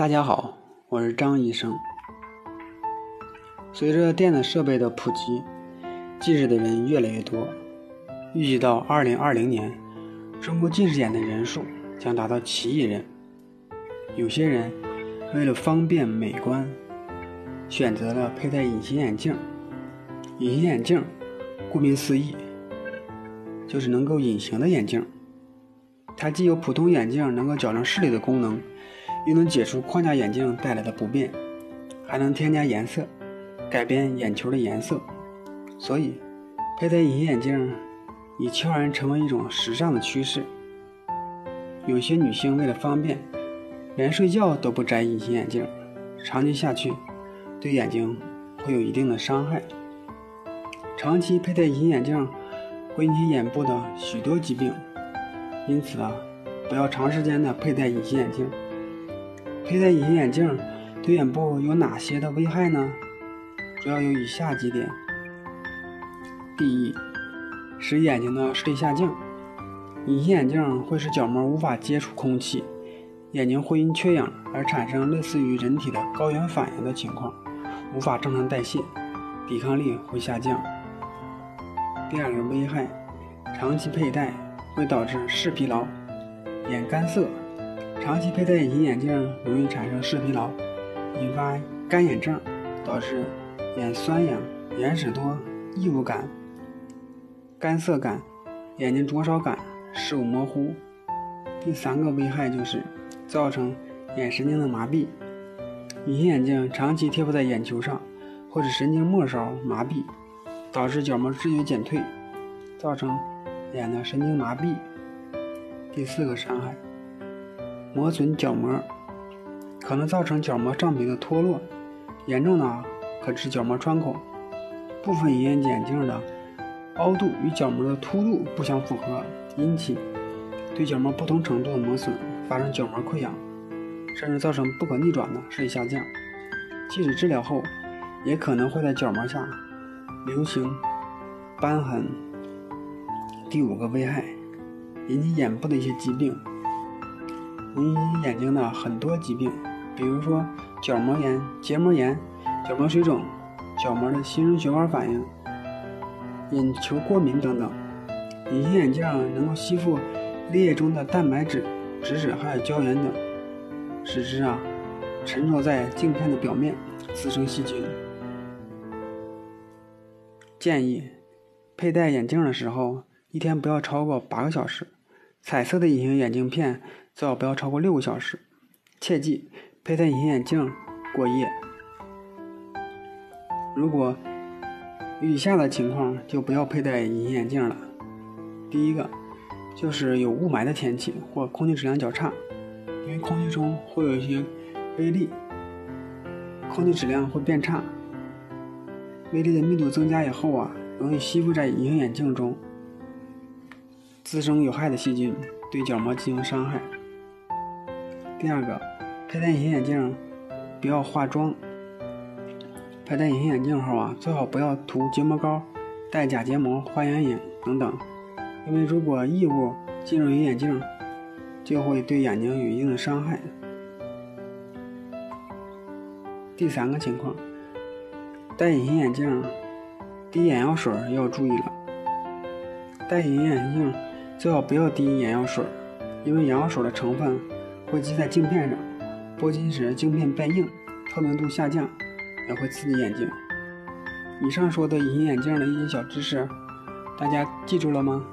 大家好，我是张医生。随着电子设备的普及，近视的人越来越多。预计到二零二零年，中国近视眼的人数将达到七亿人。有些人为了方便美观，选择了佩戴隐形眼镜。隐形眼镜，顾名思义，就是能够隐形的眼镜。它既有普通眼镜能够矫正视力的功能。又能解除框架眼镜带来的不便，还能添加颜色，改变眼球的颜色，所以佩戴隐形眼镜已悄然成为一种时尚的趋势。有些女性为了方便，连睡觉都不摘隐形眼镜，长期下去对眼睛会有一定的伤害。长期佩戴隐形眼镜会引起眼部的许多疾病，因此啊，不要长时间的佩戴隐形眼镜。佩戴隐形眼镜对眼部有哪些的危害呢？主要有以下几点：第一，使眼睛的视力下降。隐形眼镜会使角膜无法接触空气，眼睛会因缺氧而产生类似于人体的高原反应的情况，无法正常代谢，抵抗力会下降。第二个危害，长期佩戴会导致视疲劳、眼干涩。长期佩戴隐形眼镜容易产生视疲劳，引发干眼症，导致眼酸痒、眼屎多、异物感、干涩感、眼睛灼烧感、视物模糊。第三个危害就是造成眼神经的麻痹。隐形眼镜长期贴附在眼球上，或者神经末梢麻痹，导致角膜知觉减退，造成眼的神经麻痹。第四个伤害。磨损角膜，可能造成角膜上皮的脱落，严重的可致角膜穿孔。部分隐形眼镜的凹度与角膜的凸度不相符合，引起对角膜不同程度的磨损，发生角膜溃疡，甚至造成不可逆转的视力下降。即使治疗后，也可能会在角膜下留形瘢痕。第五个危害，引起眼部的一些疾病。引起眼睛的很多疾病，比如说角膜炎、结膜炎、角膜水肿、角膜的新生血管反应、眼球过敏等等。隐形眼镜能够吸附泪液中的蛋白质、脂质还有胶原等，使之啊沉着在镜片的表面，滋生细菌。建议佩戴眼镜的时候，一天不要超过八个小时。彩色的隐形眼镜片最好不要超过六个小时。切记，佩戴隐形眼镜过夜。如果以下的情况，就不要佩戴隐形眼镜了。第一个，就是有雾霾的天气或空气质量较差，因为空气中会有一些微粒，空气质量会变差，微粒的密度增加以后啊，容易吸附在隐形眼镜中。滋生有害的细菌，对角膜进行伤害。第二个，佩戴隐形眼镜不要化妆。佩戴隐形眼镜后啊，最好不要涂睫毛膏、戴假睫毛、画眼影等等，因为如果异物进入隐形眼镜，就会对眼睛有一定的伤害。第三个情况，戴隐形眼镜滴眼药水要注意了。戴隐形眼镜。最好不要滴眼药水，因为眼药水的成分会积在镜片上，拨筋时镜片变硬，透明度下降，也会刺激眼睛。以上说的隐形眼镜的一些小知识，大家记住了吗？